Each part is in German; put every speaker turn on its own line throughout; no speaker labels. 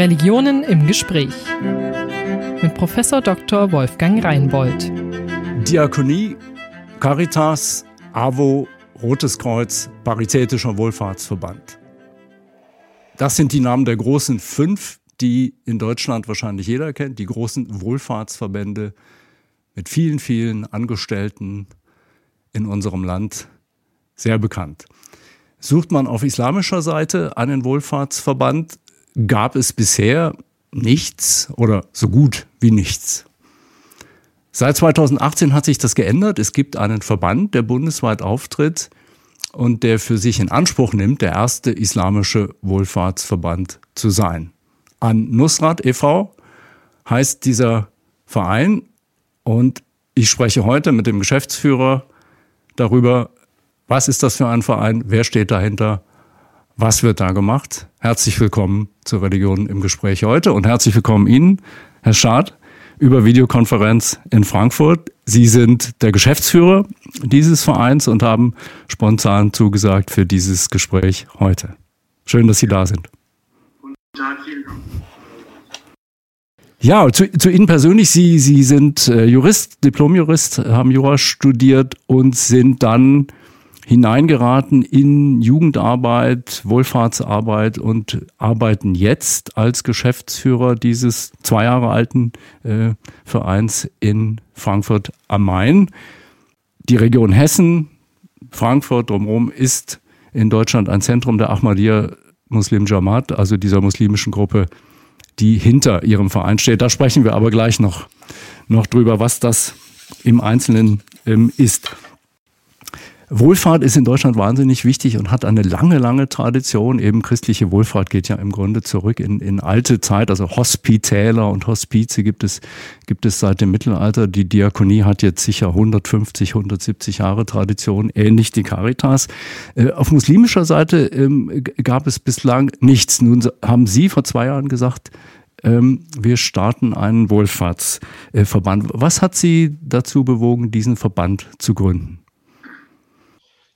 Religionen im Gespräch mit Professor Dr. Wolfgang Reinbold.
Diakonie, Caritas, AWO, Rotes Kreuz, Paritätischer Wohlfahrtsverband. Das sind die Namen der großen fünf, die in Deutschland wahrscheinlich jeder kennt, die großen Wohlfahrtsverbände mit vielen, vielen Angestellten in unserem Land sehr bekannt. Sucht man auf islamischer Seite einen Wohlfahrtsverband, gab es bisher nichts oder so gut wie nichts. Seit 2018 hat sich das geändert. Es gibt einen Verband, der bundesweit auftritt und der für sich in Anspruch nimmt, der erste islamische Wohlfahrtsverband zu sein. An Nusrat e.V. heißt dieser Verein und ich spreche heute mit dem Geschäftsführer darüber, was ist das für ein Verein, wer steht dahinter, was wird da gemacht. Herzlich willkommen zur Religion im Gespräch heute und herzlich willkommen Ihnen, Herr Schad, über Videokonferenz in Frankfurt. Sie sind der Geschäftsführer dieses Vereins und haben spontan zugesagt für dieses Gespräch heute. Schön, dass Sie da sind. Guten Tag, vielen Dank. Ja, zu, zu Ihnen persönlich. Sie, Sie sind äh, Jurist, Diplomjurist, haben Jura studiert und sind dann hineingeraten in Jugendarbeit, Wohlfahrtsarbeit und arbeiten jetzt als Geschäftsführer dieses zwei Jahre alten äh, Vereins in Frankfurt am Main. Die Region Hessen, Frankfurt drumherum ist in Deutschland ein Zentrum der Ahmadiyya Muslim Jamaat, also dieser muslimischen Gruppe die hinter ihrem Verein steht. Da sprechen wir aber gleich noch, noch drüber, was das im Einzelnen ähm, ist. Wohlfahrt ist in Deutschland wahnsinnig wichtig und hat eine lange, lange Tradition. Eben christliche Wohlfahrt geht ja im Grunde zurück in, in alte Zeit. Also Hospitäler und Hospize gibt es, gibt es seit dem Mittelalter. Die Diakonie hat jetzt sicher 150, 170 Jahre Tradition, ähnlich die Caritas. Äh, auf muslimischer Seite ähm, gab es bislang nichts. Nun haben Sie vor zwei Jahren gesagt, ähm, wir starten einen Wohlfahrtsverband. Was hat Sie dazu bewogen, diesen Verband zu gründen?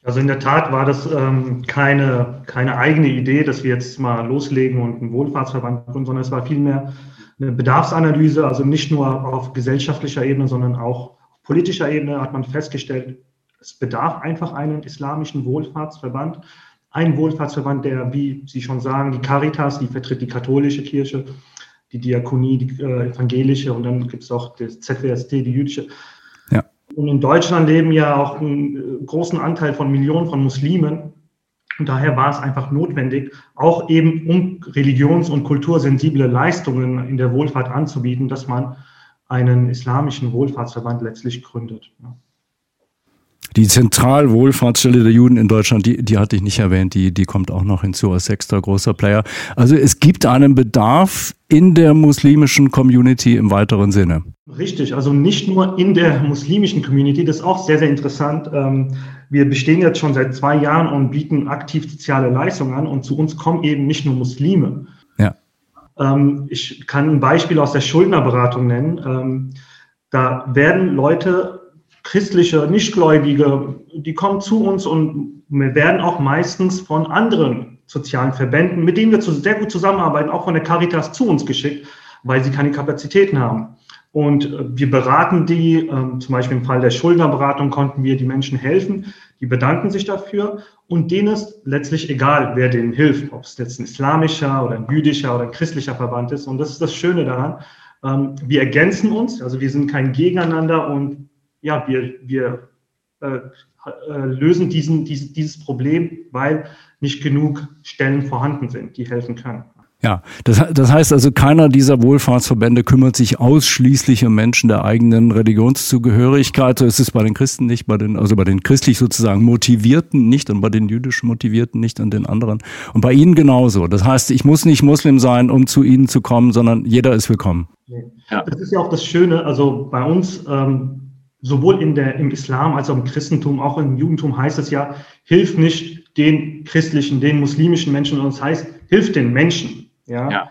Also in der Tat war das ähm, keine, keine eigene Idee, dass wir jetzt mal loslegen und einen Wohlfahrtsverband gründen, sondern es war vielmehr eine Bedarfsanalyse, also nicht nur auf gesellschaftlicher Ebene, sondern auch auf politischer Ebene hat man festgestellt, es bedarf einfach einen islamischen Wohlfahrtsverband. Ein Wohlfahrtsverband, der, wie Sie schon sagen, die Caritas, die vertritt die katholische Kirche, die Diakonie, die äh, evangelische und dann gibt es auch das ZWST, die jüdische. Und in Deutschland leben ja auch einen äh, großen Anteil von Millionen von Muslimen. Und daher war es einfach notwendig, auch eben um religions- und kultursensible Leistungen in der Wohlfahrt anzubieten, dass man einen islamischen Wohlfahrtsverband letztlich gründet.
Die Zentralwohlfahrtsstelle der Juden in Deutschland, die, die hatte ich nicht erwähnt, die, die kommt auch noch hinzu als sechster großer Player. Also es gibt einen Bedarf in der muslimischen Community im weiteren Sinne.
Richtig, also nicht nur in der muslimischen Community, das ist auch sehr, sehr interessant. Ähm, wir bestehen jetzt schon seit zwei Jahren und bieten aktiv soziale Leistungen an und zu uns kommen eben nicht nur Muslime. Ja. Ähm, ich kann ein Beispiel aus der Schuldnerberatung nennen. Ähm, da werden Leute christliche, Nichtgläubige, die kommen zu uns und wir werden auch meistens von anderen sozialen Verbänden, mit denen wir sehr gut zusammenarbeiten, auch von der Caritas zu uns geschickt, weil sie keine Kapazitäten haben. Und äh, wir beraten die, ähm, zum Beispiel im Fall der Schuldnerberatung konnten wir die Menschen helfen, die bedanken sich dafür und denen ist letztlich egal, wer denen hilft, ob es jetzt ein islamischer oder ein jüdischer oder ein christlicher Verband ist. Und das ist das Schöne daran. Ähm, wir ergänzen uns, also wir sind kein Gegeneinander und ja, wir, wir äh, äh, lösen diesen, dieses, dieses Problem, weil nicht genug Stellen vorhanden sind, die helfen können.
Ja, das, das heißt also, keiner dieser Wohlfahrtsverbände kümmert sich ausschließlich um Menschen der eigenen Religionszugehörigkeit. So ist es bei den Christen nicht, bei den, also bei den christlich sozusagen Motivierten nicht und bei den jüdisch Motivierten nicht und den anderen. Und bei Ihnen genauso. Das heißt, ich muss nicht Muslim sein, um zu Ihnen zu kommen, sondern jeder ist willkommen.
Ja. Das ist ja auch das Schöne. Also bei uns ähm, sowohl in der, im Islam als auch im Christentum, auch im Judentum heißt es ja, hilf nicht den christlichen, den muslimischen Menschen, sondern es heißt, hilf den Menschen. Ja. ja.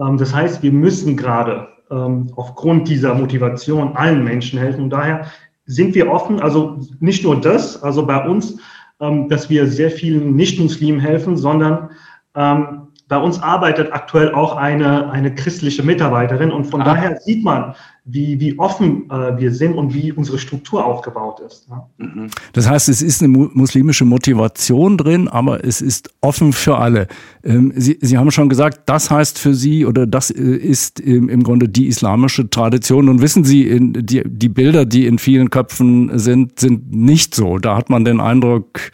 Ähm, das heißt, wir müssen gerade ähm, aufgrund dieser Motivation allen Menschen helfen. Und daher sind wir offen, also nicht nur das, also bei uns, ähm, dass wir sehr vielen Nicht-Muslimen helfen, sondern ähm, bei uns arbeitet aktuell auch eine, eine christliche Mitarbeiterin und von ah. daher sieht man, wie, wie offen äh, wir sind und wie unsere Struktur aufgebaut ist. Ja.
Mhm. Das heißt, es ist eine muslimische Motivation drin, aber es ist offen für alle. Ähm, Sie, Sie haben schon gesagt, das heißt für Sie oder das äh, ist im, im Grunde die islamische Tradition. Und wissen Sie, in, die, die Bilder, die in vielen Köpfen sind, sind nicht so. Da hat man den Eindruck,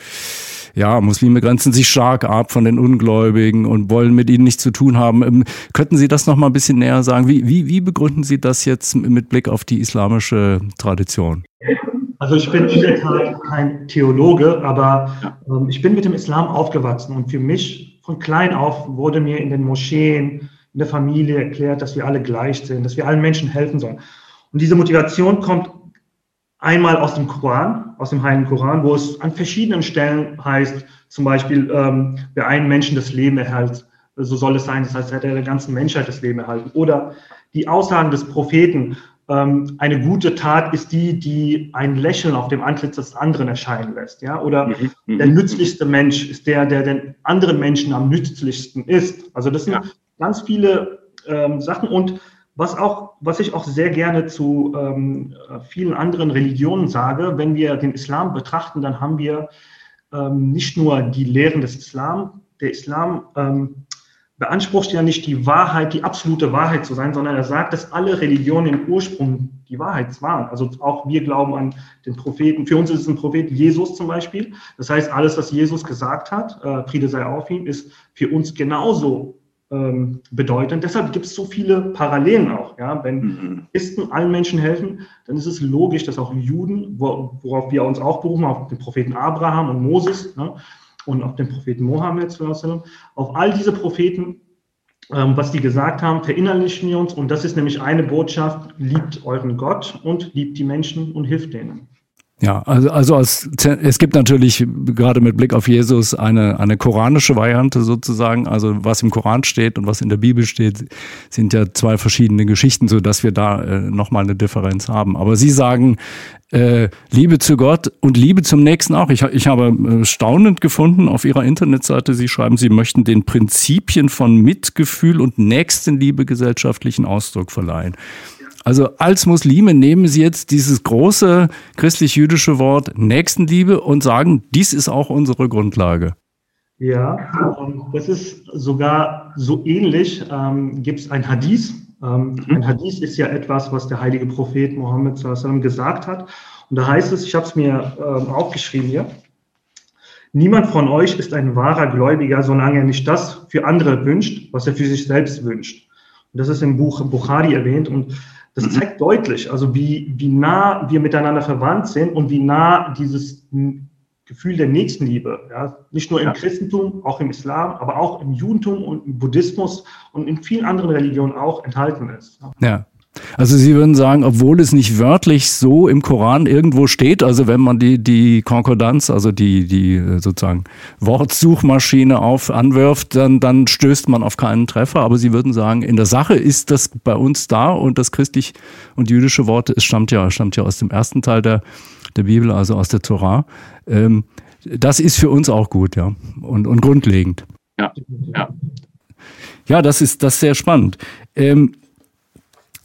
ja, Muslime grenzen sich stark ab von den Ungläubigen und wollen mit ihnen nichts zu tun haben. Ähm, könnten Sie das noch mal ein bisschen näher sagen? Wie, wie, wie begründen Sie das jetzt mit Blick auf die islamische Tradition?
Also ich bin in der Tat kein Theologe, aber ähm, ich bin mit dem Islam aufgewachsen und für mich von klein auf wurde mir in den Moscheen, in der Familie erklärt, dass wir alle gleich sind, dass wir allen Menschen helfen sollen. Und diese Motivation kommt Einmal aus dem Koran, aus dem Heiligen Koran, wo es an verschiedenen Stellen heißt, zum Beispiel, ähm, wer einen Menschen das Leben erhält, so soll es sein, das heißt, er hat der ganzen Menschheit das Leben erhalten. Oder die Aussagen des Propheten, ähm, eine gute Tat ist die, die ein Lächeln auf dem Antlitz des anderen erscheinen lässt. Ja? Oder mhm. mhm der mhm. nützlichste Mensch ist der, der den anderen Menschen am nützlichsten ist. Also das sind ja. ganz viele ähm, Sachen und was, auch, was ich auch sehr gerne zu ähm, vielen anderen Religionen sage, wenn wir den Islam betrachten, dann haben wir ähm, nicht nur die Lehren des Islam. Der Islam ähm, beansprucht ja nicht die Wahrheit, die absolute Wahrheit zu sein, sondern er sagt, dass alle Religionen im Ursprung die Wahrheit waren. Also auch wir glauben an den Propheten. Für uns ist es ein Prophet Jesus zum Beispiel. Das heißt, alles, was Jesus gesagt hat, äh, Friede sei auf ihm, ist für uns genauso ähm, bedeuten. Deshalb gibt es so viele Parallelen auch. Ja? Wenn mhm. Christen allen Menschen helfen, dann ist es logisch, dass auch Juden, worauf wir uns auch berufen, auf den Propheten Abraham und Moses ne? und auf den Propheten Mohammed, auf all diese Propheten, ähm, was die gesagt haben, verinnerlichen wir uns. Und das ist nämlich eine Botschaft, liebt euren Gott und liebt die Menschen und hilft denen.
Ja, also, also als, es gibt natürlich gerade mit Blick auf Jesus eine, eine koranische Variante sozusagen. Also was im Koran steht und was in der Bibel steht, sind ja zwei verschiedene Geschichten, so dass wir da äh, nochmal eine Differenz haben. Aber Sie sagen, äh, Liebe zu Gott und Liebe zum Nächsten auch. Ich, ich habe äh, staunend gefunden auf Ihrer Internetseite, Sie schreiben, Sie möchten den Prinzipien von Mitgefühl und Nächstenliebe gesellschaftlichen Ausdruck verleihen. Also als Muslime nehmen sie jetzt dieses große christlich-jüdische Wort Nächstenliebe und sagen, dies ist auch unsere Grundlage.
Ja, das ist sogar so ähnlich. Ähm, Gibt es ein Hadith? Ähm, mhm. Ein Hadith ist ja etwas, was der heilige Prophet Mohammed gesagt hat. Und da heißt es, ich habe es mir ähm, aufgeschrieben hier, niemand von euch ist ein wahrer Gläubiger, solange er nicht das für andere wünscht, was er für sich selbst wünscht. Und das ist im Buch Bukhari erwähnt. Und das mhm. zeigt deutlich, also wie, wie nah wir miteinander verwandt sind und wie nah dieses Gefühl der Nächstenliebe, ja, nicht nur im ja. Christentum, auch im Islam, aber auch im Judentum und im Buddhismus und in vielen anderen Religionen auch enthalten ist.
Ja. Also Sie würden sagen, obwohl es nicht wörtlich so im Koran irgendwo steht, also wenn man die, die Konkordanz, also die, die äh, sozusagen Wortsuchmaschine auf anwirft, dann, dann stößt man auf keinen Treffer. Aber Sie würden sagen, in der Sache ist das bei uns da und das christlich und jüdische Wort, es stammt ja, stammt ja aus dem ersten Teil der, der Bibel, also aus der Torah. Ähm, das ist für uns auch gut, ja, und, und grundlegend.
Ja, ja.
Ja, das ist, das ist sehr spannend. Ähm,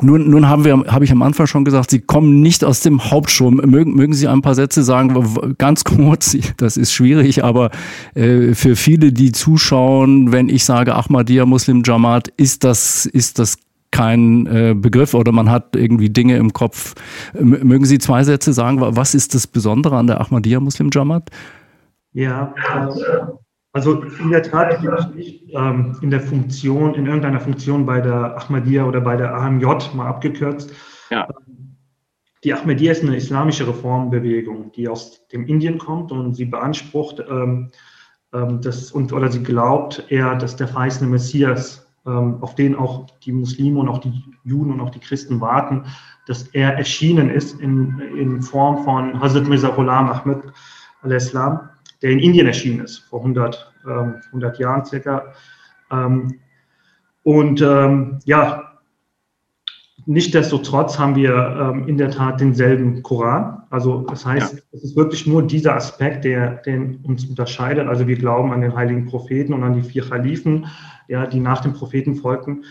nun, nun haben wir, habe ich am Anfang schon gesagt, Sie kommen nicht aus dem Hauptstrom. Mögen, mögen Sie ein paar Sätze sagen, ganz kurz, das ist schwierig, aber äh, für viele, die zuschauen, wenn ich sage Ahmadiyya Muslim Jamaat, ist das, ist das kein äh, Begriff oder man hat irgendwie Dinge im Kopf. Mögen Sie zwei Sätze sagen, was ist das Besondere an der Ahmadiyya Muslim Jamaat?
Ja, äh, also in der Tat bin ich nicht ähm, in der Funktion, in irgendeiner Funktion bei der Ahmadiyya oder bei der AMJ, mal abgekürzt. Ja. Die Ahmadiyya ist eine islamische Reformbewegung, die aus dem Indien kommt und sie beansprucht, ähm, ähm, das, und, oder sie glaubt eher, dass der verheißene Messias, ähm, auf den auch die Muslime und auch die Juden und auch die Christen warten, dass er erschienen ist in, in Form von Hazrat Mirza Ghulam Ahmed al-Islam der in Indien erschienen ist, vor 100, ähm, 100 Jahren circa. Ähm, und ähm, ja, Nichtsdestotrotz haben wir ähm, in der Tat denselben Koran. Also das heißt, ja. es ist wirklich nur dieser Aspekt, der den uns unterscheidet. Also wir glauben an den heiligen Propheten und an die vier Khalifen, ja, die nach dem Propheten folgten.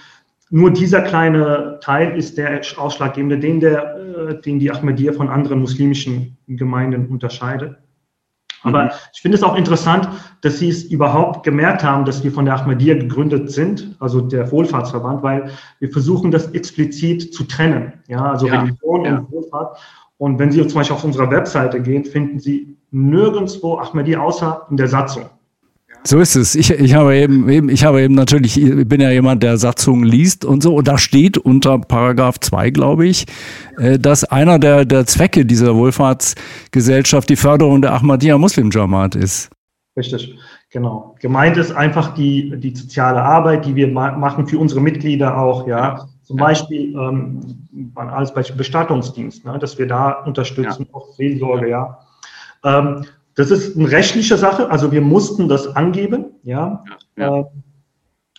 Nur dieser kleine Teil ist der ausschlaggebende, den, der, äh, den die Ahmadiyya von anderen muslimischen Gemeinden unterscheidet. Aber mhm. ich finde es auch interessant, dass Sie es überhaupt gemerkt haben, dass wir von der Ahmadiyya gegründet sind, also der Wohlfahrtsverband, weil wir versuchen, das explizit zu trennen. Ja, also ja, Religion ja. und Wohlfahrt. Und wenn Sie zum Beispiel auf unsere Webseite gehen, finden Sie nirgendwo Ahmadiyya außer in der Satzung.
So ist es. Ich, ich habe eben, eben, ich habe eben natürlich, ich bin ja jemand, der Satzungen liest und so. Und da steht unter Paragraph 2, glaube ich, äh, dass einer der, der Zwecke dieser Wohlfahrtsgesellschaft die Förderung der Ahmadiyya Muslim Jamaat ist.
Richtig, genau. Gemeint ist einfach die, die soziale Arbeit, die wir ma machen für unsere Mitglieder auch, ja. Zum ja. Beispiel, ähm, als Beispiel Bestattungsdienst, ne, dass wir da unterstützen, ja. auch Seelsorge, ja. Ähm, das ist eine rechtliche Sache, also wir mussten das angeben. Ja. ja. Äh,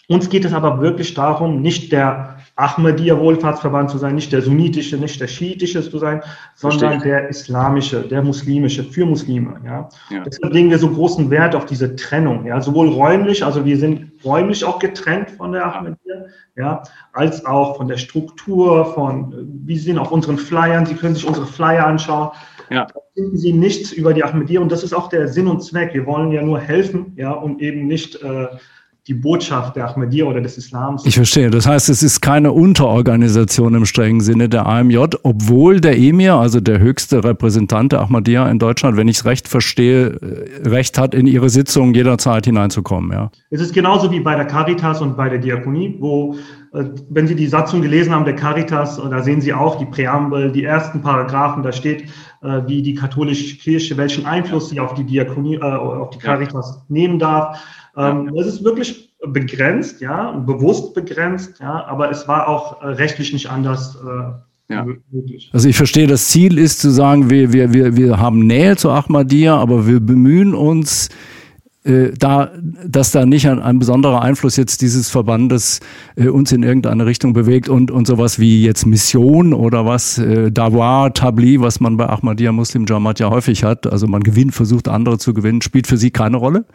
uns geht es aber wirklich darum, nicht der Ahmadiyya Wohlfahrtsverband zu sein, nicht der sunnitische, nicht der schiitische zu sein, sondern Verstehe. der islamische, der muslimische für Muslime. Ja. ja. Deshalb legen wir so großen Wert auf diese Trennung, ja, sowohl räumlich, also wir sind räumlich auch getrennt von der Ahmadiyya, ja, als auch von der Struktur, von wie sie sind auf unseren Flyern. Sie können sich unsere Flyer anschauen. Ja. Finden Sie nichts über die Ahmadiyya und das ist auch der Sinn und Zweck. Wir wollen ja nur helfen, ja, und eben nicht äh, die Botschaft der Ahmadiyya oder des Islams.
Ich verstehe. Das heißt, es ist keine Unterorganisation im strengen Sinne der AMJ, obwohl der Emir, also der höchste Repräsentant der Ahmadiyya in Deutschland, wenn ich es recht verstehe, äh, Recht hat, in ihre Sitzungen jederzeit hineinzukommen. Ja.
Es ist genauso wie bei der Caritas und bei der Diakonie, wo wenn Sie die Satzung gelesen haben, der Caritas, äh, da sehen Sie auch die Präambel, die ersten Paragraphen, da steht, äh, wie die katholische Kirche, welchen Einfluss sie auf die Diakonie, auf die Caritas nehmen darf. Ähm, das ist wirklich begrenzt, ja, bewusst begrenzt, ja, aber es war auch rechtlich nicht anders
ja. Also ich verstehe, das Ziel ist zu sagen, wir, wir, wir, wir haben Nähe zu Ahmadiyya, aber wir bemühen uns, äh, da, dass da nicht ein, ein, besonderer Einfluss jetzt dieses Verbandes äh, uns in irgendeine Richtung bewegt und, und sowas wie jetzt Mission oder was, äh, Dawar, Tabli, was man bei Ahmadiyya Muslim Jamaat ja häufig hat, also man gewinnt, versucht andere zu gewinnen, spielt für Sie keine Rolle?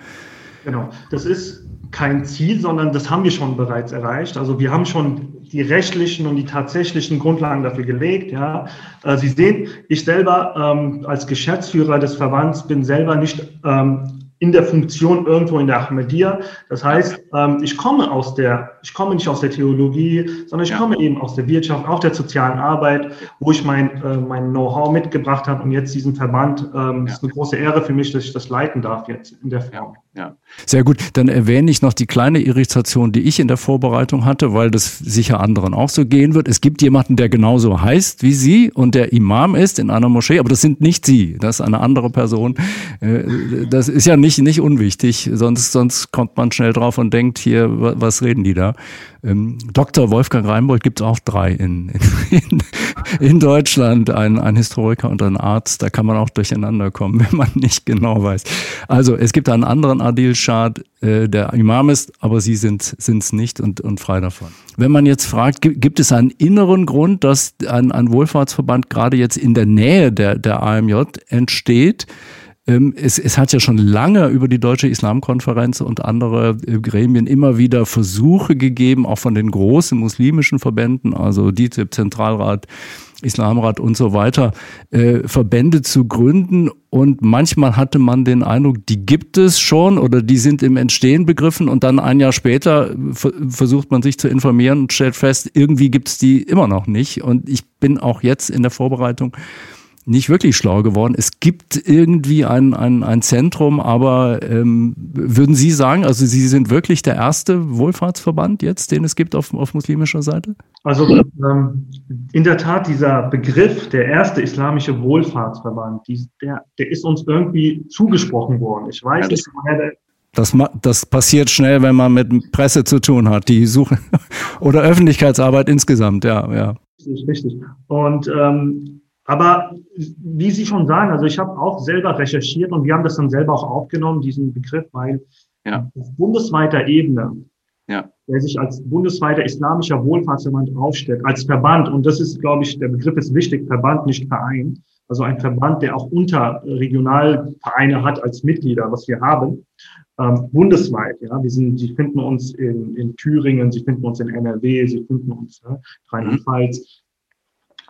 Genau, das ist kein Ziel, sondern das haben wir schon bereits erreicht. Also wir haben schon die rechtlichen und die tatsächlichen Grundlagen dafür gelegt. Ja. Äh, Sie sehen, ich selber ähm, als Geschäftsführer des Verbands bin selber nicht ähm, in der Funktion irgendwo in der Ahmadiyya. Das heißt, ähm, ich komme aus der, ich komme nicht aus der Theologie, sondern ich ja. komme eben aus der Wirtschaft, auch der sozialen Arbeit, wo ich mein, äh, mein Know-how mitgebracht habe und jetzt diesen Verband. Ähm, ja. ist eine große Ehre für mich, dass ich das leiten darf jetzt in der Form.
Ja. Ja. Sehr gut. Dann erwähne ich noch die kleine Irritation, die ich in der Vorbereitung hatte, weil das sicher anderen auch so gehen wird. Es gibt jemanden, der genauso heißt wie Sie und der Imam ist in einer Moschee, aber das sind nicht Sie. Das ist eine andere Person. Äh, das ist ja nicht nicht, nicht unwichtig, sonst, sonst kommt man schnell drauf und denkt, hier, was reden die da? Ähm, Dr. Wolfgang Reinbold gibt es auch drei in, in, in Deutschland, ein, ein Historiker und ein Arzt, da kann man auch durcheinander kommen, wenn man nicht genau weiß. Also es gibt einen anderen Adil Shad, äh, der Imam ist, aber sie sind es nicht und, und frei davon. Wenn man jetzt fragt, gibt, es einen inneren Grund, dass ein, ein Wohlfahrtsverband gerade jetzt in der Nähe der, der AMJ entsteht, es, es hat ja schon lange über die Deutsche Islamkonferenz und andere äh, Gremien immer wieder Versuche gegeben, auch von den großen muslimischen Verbänden, also DITIB, Zentralrat, Islamrat und so weiter, äh, Verbände zu gründen. Und manchmal hatte man den Eindruck, die gibt es schon oder die sind im Entstehen begriffen. Und dann ein Jahr später versucht man sich zu informieren und stellt fest, irgendwie gibt es die immer noch nicht. Und ich bin auch jetzt in der Vorbereitung nicht wirklich schlau geworden. Es gibt irgendwie ein, ein, ein Zentrum, aber ähm, würden Sie sagen, also Sie sind wirklich der erste Wohlfahrtsverband jetzt, den es gibt auf, auf muslimischer Seite?
Also ähm, in der Tat, dieser Begriff, der erste islamische Wohlfahrtsverband, die, der, der ist uns irgendwie zugesprochen worden. Ich weiß ja, nicht, woher der
das, das passiert schnell, wenn man mit Presse zu tun hat, die suchen oder Öffentlichkeitsarbeit insgesamt, ja, ja.
Richtig, richtig. Und ähm, aber wie Sie schon sagen, also ich habe auch selber recherchiert und wir haben das dann selber auch aufgenommen, diesen Begriff, weil ja. auf bundesweiter Ebene ja. der sich als bundesweiter islamischer Wohlfahrtsverband aufstellt, als Verband. Und das ist, glaube ich, der Begriff ist wichtig, Verband, nicht Verein. Also ein Verband, der auch Unterregionalvereine hat als Mitglieder, was wir haben, ähm, bundesweit. Ja, wir sind, Sie finden uns in, in Thüringen, Sie finden uns in NRW, Sie finden uns ne, Rheinland-Pfalz.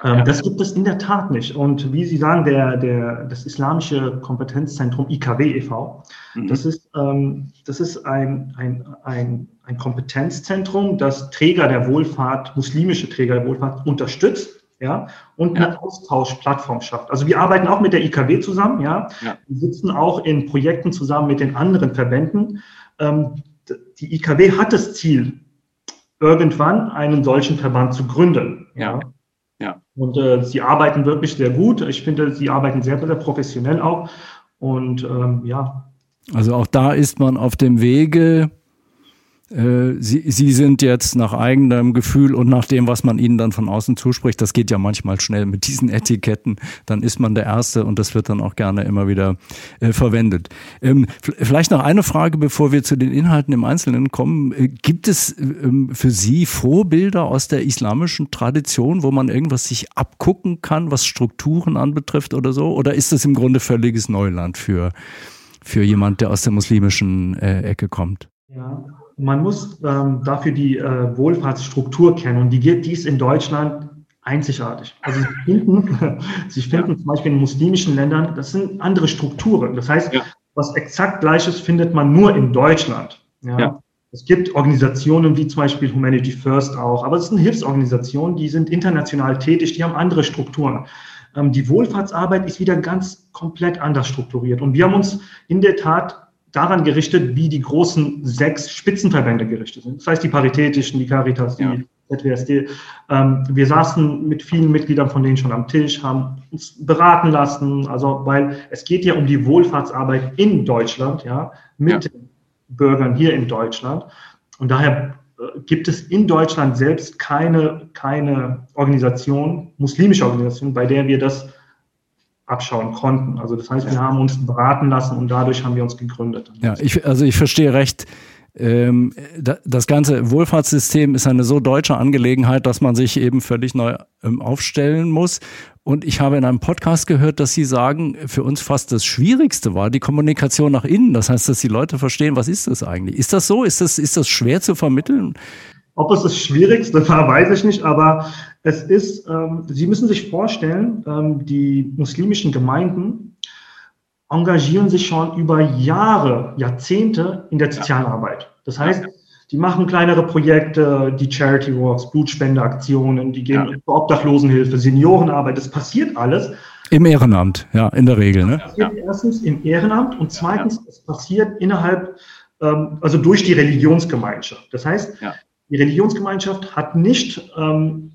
Ähm, ja. Das gibt es in der Tat nicht. Und wie Sie sagen, der, der, das Islamische Kompetenzzentrum IKW e.V., mhm. das ist, ähm, das ist ein, ein, ein, ein Kompetenzzentrum, das Träger der Wohlfahrt, muslimische Träger der Wohlfahrt unterstützt ja, und ja. eine Austauschplattform schafft. Also wir arbeiten auch mit der IKW zusammen, ja. ja. Wir sitzen auch in Projekten zusammen mit den anderen Verbänden. Ähm, die IKW hat das Ziel, irgendwann einen solchen Verband zu gründen. Ja. Ja. Und äh, sie arbeiten wirklich sehr gut. Ich finde, sie arbeiten sehr, sehr professionell auch. Und ähm, ja.
Also auch da ist man auf dem Wege, Sie, Sie sind jetzt nach eigenem Gefühl und nach dem, was man Ihnen dann von außen zuspricht, das geht ja manchmal schnell mit diesen Etiketten, dann ist man der Erste und das wird dann auch gerne immer wieder äh, verwendet. Ähm, vielleicht noch eine Frage, bevor wir zu den Inhalten im Einzelnen kommen. Äh, gibt es ähm, für Sie Vorbilder aus der islamischen Tradition, wo man irgendwas sich abgucken kann, was Strukturen anbetrifft oder so? Oder ist das im Grunde völliges Neuland für, für jemand, der aus der muslimischen äh, Ecke kommt?
Ja, man muss ähm, dafür die äh, Wohlfahrtsstruktur kennen und die, die ist in Deutschland einzigartig. Also Sie finden, Sie finden ja. zum Beispiel in muslimischen Ländern, das sind andere Strukturen. Das heißt, ja. was exakt Gleiches findet man nur in Deutschland. Ja? ja. Es gibt Organisationen wie zum Beispiel Humanity First auch, aber es sind Hilfsorganisationen, die sind international tätig, die haben andere Strukturen. Ähm, die Wohlfahrtsarbeit ist wieder ganz komplett anders strukturiert. Und wir haben uns in der Tat daran gerichtet, wie die großen sechs Spitzenverbände gerichtet sind. Das heißt, die Paritätischen, die Caritas, die ja. ZWSD. Ähm, wir saßen mit vielen Mitgliedern von denen schon am Tisch, haben uns beraten lassen, also weil es geht ja um die Wohlfahrtsarbeit in Deutschland, ja, mit ja. den Bürgern hier in Deutschland. Und daher äh, gibt es in Deutschland selbst keine, keine Organisation, muslimische Organisation, bei der wir das abschauen konnten. Also das heißt, wir haben uns beraten lassen und dadurch haben wir uns gegründet.
Ja, ich, also ich verstehe recht. Ähm, das ganze Wohlfahrtssystem ist eine so deutsche Angelegenheit, dass man sich eben völlig neu ähm, aufstellen muss. Und ich habe in einem Podcast gehört, dass Sie sagen, für uns fast das Schwierigste war die Kommunikation nach innen. Das heißt, dass die Leute verstehen, was ist das eigentlich? Ist das so? Ist das, ist das schwer zu vermitteln?
Ob es das Schwierigste war, weiß ich nicht, aber es ist, ähm, Sie müssen sich vorstellen, ähm, die muslimischen Gemeinden engagieren sich schon über Jahre, Jahrzehnte in der Sozialarbeit. Das heißt, die machen kleinere Projekte, die Charity Walks, Blutspendeaktionen, die gehen ja. Obdachlosenhilfe, Seniorenarbeit, das passiert alles.
Im Ehrenamt, ja, in der Regel. Ne?
Das passiert ja. erstens im Ehrenamt und zweitens, es passiert innerhalb, ähm, also durch die Religionsgemeinschaft. Das heißt, ja. die Religionsgemeinschaft hat nicht ähm,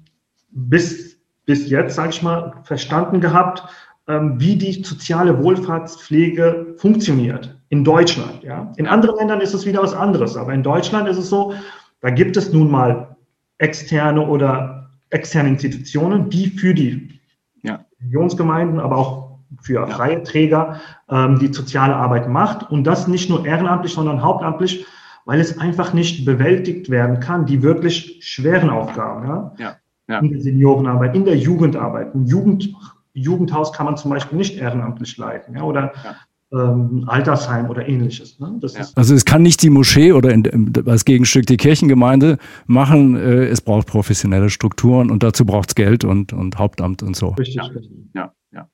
bis, bis jetzt, sage ich mal, verstanden gehabt, ähm, wie die soziale Wohlfahrtspflege funktioniert in Deutschland. Ja? In anderen Ländern ist es wieder was anderes, aber in Deutschland ist es so, da gibt es nun mal externe oder externe Institutionen, die für die ja. Religionsgemeinden, aber auch für freie Träger ähm, die soziale Arbeit macht und das nicht nur ehrenamtlich, sondern hauptamtlich, weil es einfach nicht bewältigt werden kann, die wirklich schweren Aufgaben. Ja? ja ja. in der Seniorenarbeit, in der Jugendarbeit. Ein Jugend, Jugendhaus kann man zum Beispiel nicht ehrenamtlich leiten ja, oder ja. ähm, Altersheim oder ähnliches. Ne?
Ja. also es kann nicht die Moschee oder in, als Gegenstück die Kirchengemeinde machen. Äh, es braucht professionelle Strukturen und dazu braucht es Geld und, und Hauptamt und so. Richtig, richtig. Ja. Ja.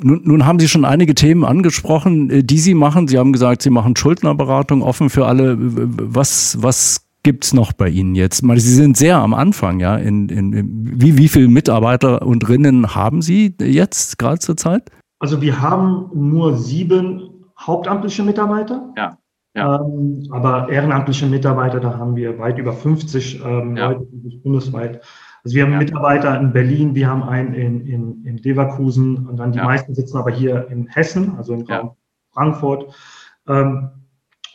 Nun, nun haben Sie schon einige Themen angesprochen, äh, die Sie machen. Sie haben gesagt, Sie machen Schuldnerberatung offen für alle. Was, was gibt's noch bei Ihnen jetzt? Mal, Sie sind sehr am Anfang, ja. In, in, in, wie, wie viele Mitarbeiter und Rinnen haben Sie jetzt gerade zur Zeit?
Also wir haben nur sieben hauptamtliche Mitarbeiter. Ja. ja. Ähm, aber ehrenamtliche Mitarbeiter, da haben wir weit über 50 ähm, ja. Leute bundesweit. Also wir haben ja. Mitarbeiter in Berlin, wir haben einen in, in, in Leverkusen und dann die meisten sitzen aber hier in Hessen, also im Raum Frankfurt. Ähm,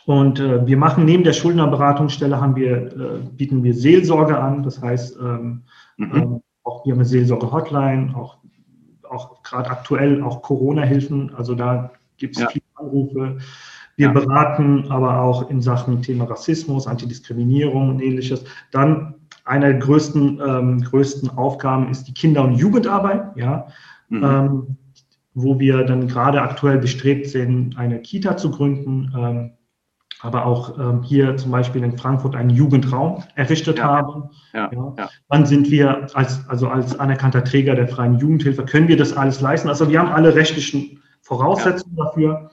und äh, wir machen neben der Schuldnerberatungsstelle haben wir, äh, bieten wir Seelsorge an. Das heißt, ähm, mhm. ähm, auch wir haben eine Seelsorge-Hotline, auch, auch gerade aktuell auch Corona-Hilfen. Also da gibt es ja. viele Anrufe. Wir ja. beraten aber auch in Sachen Thema Rassismus, Antidiskriminierung und ähnliches. Dann eine der größten, ähm, größten Aufgaben ist die Kinder- und Jugendarbeit, ja, mhm. ähm, wo wir dann gerade aktuell bestrebt sind, eine Kita zu gründen, ähm, aber auch ähm, hier zum Beispiel in Frankfurt einen Jugendraum errichtet ja. haben. Ja. Ja. Wann sind wir als, also als anerkannter Träger der freien Jugendhilfe, können wir das alles leisten? Also wir haben alle rechtlichen Voraussetzungen dafür.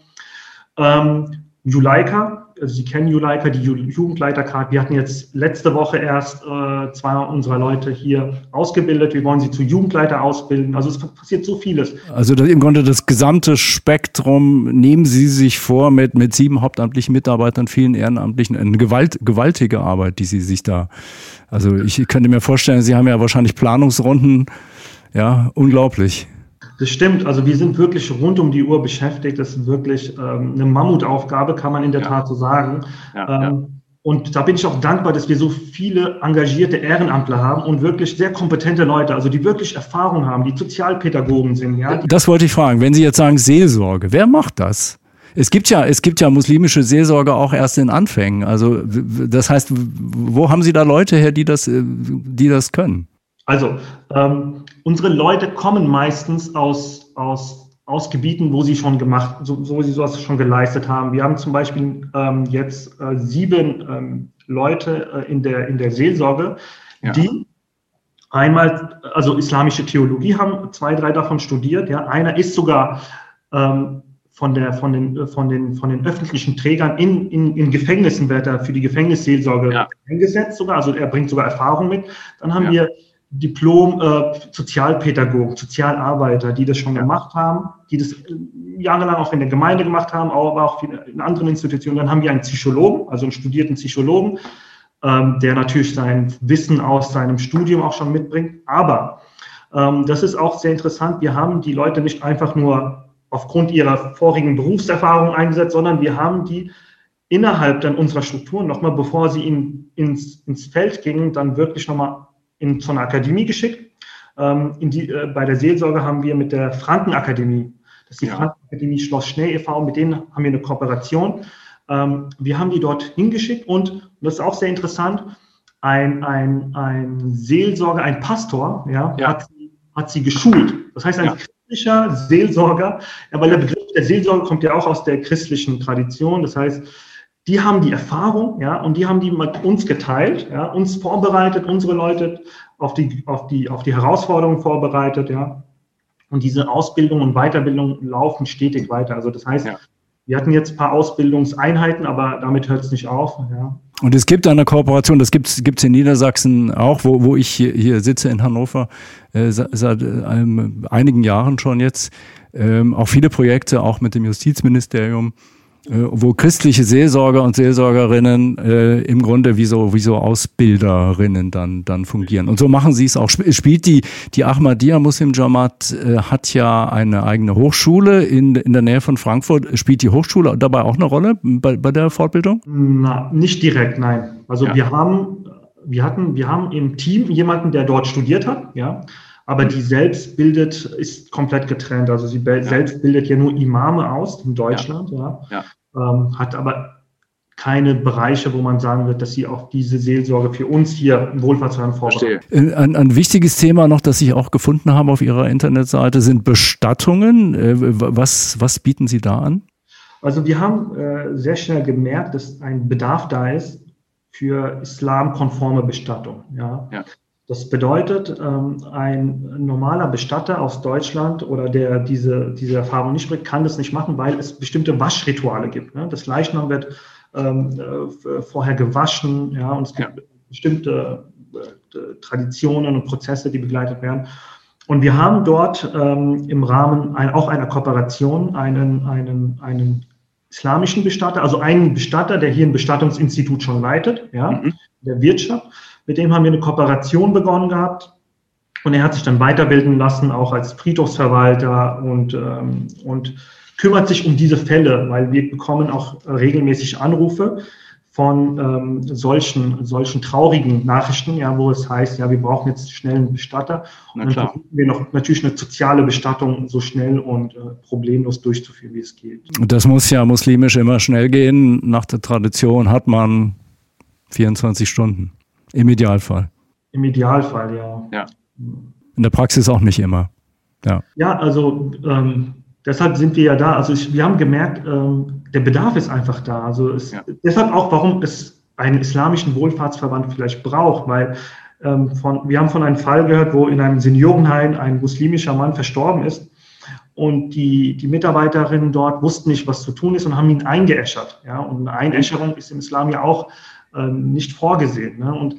Ähm, Juleika, also Sie kennen Juleika, die Jugendleiterkarte. Wir hatten jetzt letzte Woche erst äh, zwei unserer Leute hier ausgebildet. Wir wollen sie zu Jugendleiter ausbilden. Also es passiert so vieles.
Also im Grunde das gesamte Spektrum nehmen Sie sich vor mit, mit sieben hauptamtlichen Mitarbeitern, vielen Ehrenamtlichen, eine Gewalt, gewaltige Arbeit, die Sie sich da, also ich könnte mir vorstellen, Sie haben ja wahrscheinlich Planungsrunden, ja, unglaublich.
Das stimmt. Also wir sind wirklich rund um die Uhr beschäftigt. Das ist wirklich ähm, eine Mammutaufgabe, kann man in der ja. Tat so sagen. Ja, ähm, ja. Und da bin ich auch dankbar, dass wir so viele engagierte Ehrenamtler haben und wirklich sehr kompetente Leute, also die wirklich Erfahrung haben, die Sozialpädagogen sind. Ja.
Das wollte ich fragen. Wenn Sie jetzt sagen Seelsorge, wer macht das? Es gibt ja, es gibt ja muslimische Seelsorge auch erst in Anfängen. Also das heißt, wo haben Sie da Leute her, die das, äh, die das können?
Also, ähm, unsere Leute kommen meistens aus, aus, aus Gebieten, wo sie schon gemacht, so, wo sie sowas schon geleistet haben. Wir haben zum Beispiel ähm, jetzt äh, sieben ähm, Leute äh, in, der, in der Seelsorge, ja. die einmal, also islamische Theologie haben, zwei, drei davon studiert. Ja. Einer ist sogar ähm, von, der, von, den, von, den, von den öffentlichen Trägern in, in, in Gefängnissen wird er für die Gefängnisseelsorge ja. eingesetzt sogar. Also er bringt sogar Erfahrung mit. Dann haben ja. wir Diplom äh, Sozialpädagogen, Sozialarbeiter, die das schon gemacht haben, die das äh, jahrelang auch in der Gemeinde gemacht haben, aber auch in anderen Institutionen. Dann haben wir einen Psychologen, also einen studierten Psychologen, ähm, der natürlich sein Wissen aus seinem Studium auch schon mitbringt. Aber ähm, das ist auch sehr interessant. Wir haben die Leute nicht einfach nur aufgrund ihrer vorigen Berufserfahrung eingesetzt, sondern wir haben die innerhalb dann unserer Strukturen nochmal, bevor sie in, ins, ins Feld gingen, dann wirklich nochmal in so eine Akademie geschickt. Ähm, die, äh, bei der Seelsorge haben wir mit der Frankenakademie, das ist die ja. Frankenakademie Schloss Schnee e.V., mit denen haben wir eine Kooperation. Ähm, wir haben die dort hingeschickt und, und das ist auch sehr interessant, ein, ein, ein Seelsorger, ein Pastor, ja, ja. Hat, sie, hat sie geschult. Das heißt, ein ja. christlicher Seelsorger, ja, weil der Begriff der Seelsorge kommt ja auch aus der christlichen Tradition. Das heißt, die haben die Erfahrung, ja, und die haben die mit uns geteilt, ja, uns vorbereitet, unsere Leute auf die, auf die, auf die Herausforderungen vorbereitet, ja. Und diese Ausbildung und Weiterbildung laufen stetig weiter. Also das heißt, ja. wir hatten jetzt ein paar Ausbildungseinheiten, aber damit hört es nicht auf, ja.
Und es gibt eine Kooperation, das gibt es in Niedersachsen auch, wo, wo ich hier, hier sitze in Hannover, äh, seit ähm, einigen Jahren schon jetzt. Ähm, auch viele Projekte, auch mit dem Justizministerium äh, wo christliche Seelsorger und Seelsorgerinnen äh, im Grunde wie so, wie so Ausbilderinnen dann, dann fungieren. Und so machen sie es auch. Spielt die, die Ahmadiyya Muslim Jamaat äh, hat ja eine eigene Hochschule in, in der Nähe von Frankfurt. Spielt die Hochschule dabei auch eine Rolle bei, bei der Fortbildung?
Na, nicht direkt, nein. Also ja. wir haben, wir hatten, wir haben im Team jemanden, der dort studiert hat, ja aber die selbst bildet, ist komplett getrennt. Also sie ja. selbst bildet ja nur Imame aus in Deutschland, ja. ja. Ähm, hat aber keine Bereiche, wo man sagen wird, dass sie auch diese Seelsorge für uns hier im Wohlfahrtsverein vorbereiten.
Äh, ein, ein, wichtiges Thema noch, das ich auch gefunden habe auf Ihrer Internetseite, sind Bestattungen. Äh, was, was bieten Sie da an?
Also wir haben äh, sehr schnell gemerkt, dass ein Bedarf da ist für islamkonforme Bestattung. Ja. ja. Das bedeutet, ähm, ein normaler Bestatter aus Deutschland oder der diese, diese Erfahrung nicht bringt, kann das nicht machen, weil es bestimmte Waschrituale gibt. Ne? Das Leichnam wird ähm, äh, vorher gewaschen, ja, und es gibt ja. bestimmte äh, Traditionen und Prozesse, die begleitet werden. Und wir haben dort ähm, im Rahmen ein, auch einer Kooperation einen, einen, einen islamischen Bestatter, also einen Bestatter, der hier ein Bestattungsinstitut schon leitet, ja, mhm. der Wirtschaft mit dem haben wir eine Kooperation begonnen gehabt. Und er hat sich dann weiterbilden lassen, auch als Friedhofsverwalter und, ähm, und kümmert sich um diese Fälle, weil wir bekommen auch regelmäßig Anrufe von ähm, solchen, solchen traurigen Nachrichten, ja, wo es heißt, ja, wir brauchen jetzt schnell einen Bestatter. Und dann versuchen wir noch natürlich eine soziale Bestattung so schnell und äh, problemlos durchzuführen, wie es geht.
Das muss ja muslimisch immer schnell gehen. Nach der Tradition hat man 24 Stunden. Im Idealfall.
Im Idealfall, ja.
ja. In der Praxis auch nicht immer. Ja,
ja also ähm, deshalb sind wir ja da. Also ich, wir haben gemerkt, ähm, der Bedarf ist einfach da. Also es, ja. deshalb auch, warum es einen islamischen Wohlfahrtsverband vielleicht braucht, weil ähm, von, wir haben von einem Fall gehört, wo in einem Seniorenheim ein muslimischer Mann verstorben ist und die, die Mitarbeiterinnen dort wussten nicht, was zu tun ist und haben ihn eingeäschert. Ja? Und eine Einäscherung ist im Islam ja auch nicht vorgesehen. Ne? Und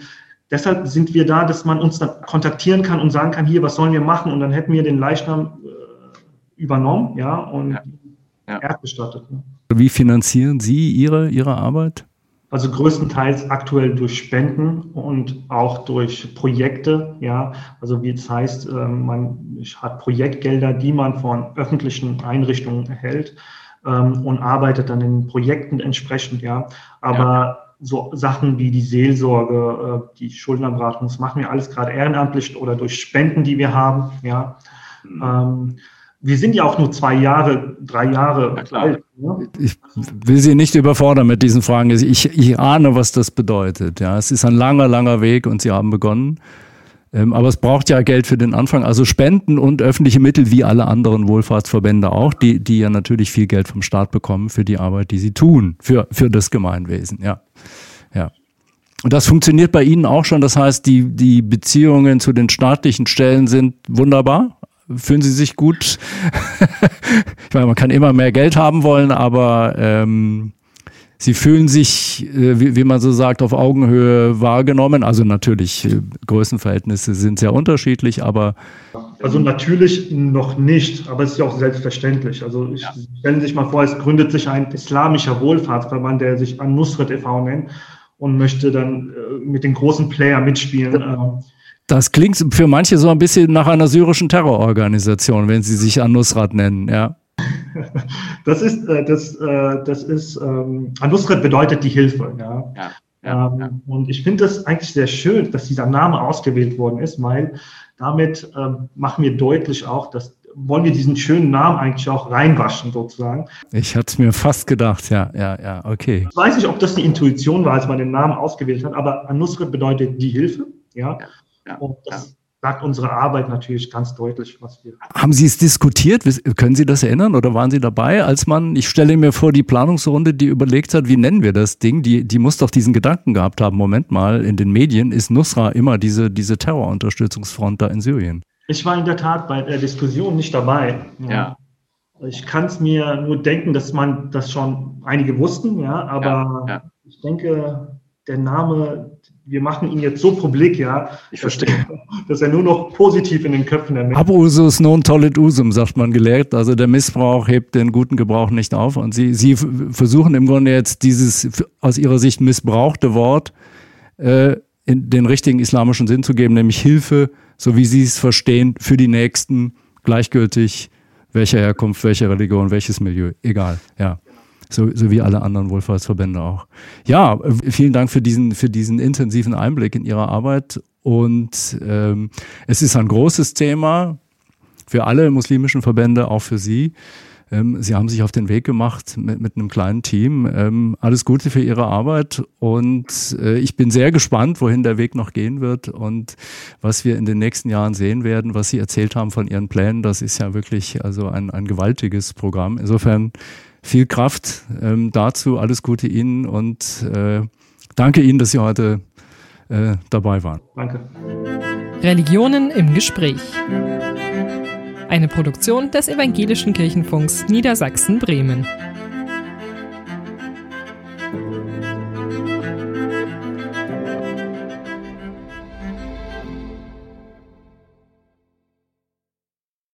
deshalb sind wir da, dass man uns dann kontaktieren kann und sagen kann, hier, was sollen wir machen? Und dann hätten wir den Leichnam äh, übernommen, ja, und ja. Ja. erdbestattet. Ne?
Wie finanzieren Sie Ihre, Ihre Arbeit?
Also größtenteils aktuell durch Spenden und auch durch Projekte, ja. Also wie es heißt, ähm, man hat Projektgelder, die man von öffentlichen Einrichtungen erhält ähm, und arbeitet dann in Projekten entsprechend, ja. Aber ja so Sachen wie die Seelsorge, äh, die Schuldnerberatung, das machen wir alles gerade ehrenamtlich oder durch Spenden, die wir haben. Ja. Mhm. Ähm, wir sind ja auch nur zwei Jahre, drei Jahre alt.
Ne? Ich will Sie nicht überfordern mit diesen Fragen. Ich, ich ahne, was das bedeutet. Ja, es ist ein langer, langer Weg und Sie haben begonnen. Ähm, aber es braucht ja Geld für den Anfang. Also Spenden und öffentliche Mittel wie alle anderen Wohlfahrtsverbände auch, die, die ja natürlich viel Geld vom Staat bekommen für die Arbeit, die sie tun, für, für das Gemeinwesen. Ja. ja. Und das funktioniert bei Ihnen auch schon. Das heißt, die, die Beziehungen zu den staatlichen Stellen sind wunderbar. Fühlen Sie sich gut? ich meine, man kann immer mehr Geld haben wollen, aber ähm, Sie fühlen sich, äh, wie, man so sagt, auf Augenhöhe wahrgenommen. Also natürlich, äh, Größenverhältnisse sind sehr unterschiedlich, aber.
Also natürlich noch nicht, aber es ist ja auch selbstverständlich. Also ich, ja. stellen Sie sich mal vor, es gründet sich ein islamischer Wohlfahrtsverband, der sich An-Nusrat e.V. nennt und möchte dann äh, mit den großen Player mitspielen.
Ähm. Das klingt für manche so ein bisschen nach einer syrischen Terrororganisation, wenn sie sich An-Nusrat nennen, ja.
Das ist, äh, das, äh, das ist, ähm, Anusret bedeutet die Hilfe. Ja. ja, ja, ähm, ja. Und ich finde es eigentlich sehr schön, dass dieser Name ausgewählt worden ist, weil damit ähm, machen wir deutlich auch, dass wollen wir diesen schönen Namen eigentlich auch reinwaschen, sozusagen.
Ich hatte es mir fast gedacht, ja, ja, ja, okay.
Ich weiß nicht, ob das die Intuition war, als man den Namen ausgewählt hat, aber Anusret bedeutet die Hilfe, ja. ja, und das sagt unsere Arbeit natürlich ganz deutlich, was wir.
Haben Sie es diskutiert? Können Sie das erinnern oder waren Sie dabei, als man, ich stelle mir vor, die Planungsrunde, die überlegt hat, wie nennen wir das Ding, die, die muss doch diesen Gedanken gehabt haben, Moment mal, in den Medien ist Nusra immer diese, diese Terrorunterstützungsfront da in Syrien.
Ich war in der Tat bei der Diskussion nicht dabei. Ja. ja. Ich kann es mir nur denken, dass man das schon einige wussten, ja, aber ja, ja. ich denke, der Name wir machen ihn jetzt so publik, ja.
Ich verstehe.
Dass er nur noch positiv in den Köpfen der
Menschen. Abusus non tollit usum, sagt man gelehrt. Also der Missbrauch hebt den guten Gebrauch nicht auf. Und Sie, Sie versuchen im Grunde jetzt dieses aus Ihrer Sicht missbrauchte Wort äh, in den richtigen islamischen Sinn zu geben, nämlich Hilfe, so wie Sie es verstehen, für die Nächsten, gleichgültig welcher Herkunft, welche Religion, welches Milieu, egal, ja so, so wie alle anderen Wohlfahrtsverbände auch. Ja, vielen Dank für diesen, für diesen intensiven Einblick in Ihre Arbeit. Und ähm, es ist ein großes Thema für alle muslimischen Verbände, auch für Sie. Ähm, Sie haben sich auf den Weg gemacht mit, mit einem kleinen Team. Ähm, alles Gute für Ihre Arbeit und äh, ich bin sehr gespannt, wohin der Weg noch gehen wird und was wir in den nächsten Jahren sehen werden, was Sie erzählt haben von Ihren Plänen. Das ist ja wirklich also ein, ein gewaltiges Programm. Insofern viel Kraft ähm, dazu. Alles Gute Ihnen und äh, danke Ihnen, dass Sie heute äh, dabei waren.
Danke.
Religionen im Gespräch. Eine Produktion des Evangelischen Kirchenfunks Niedersachsen-Bremen.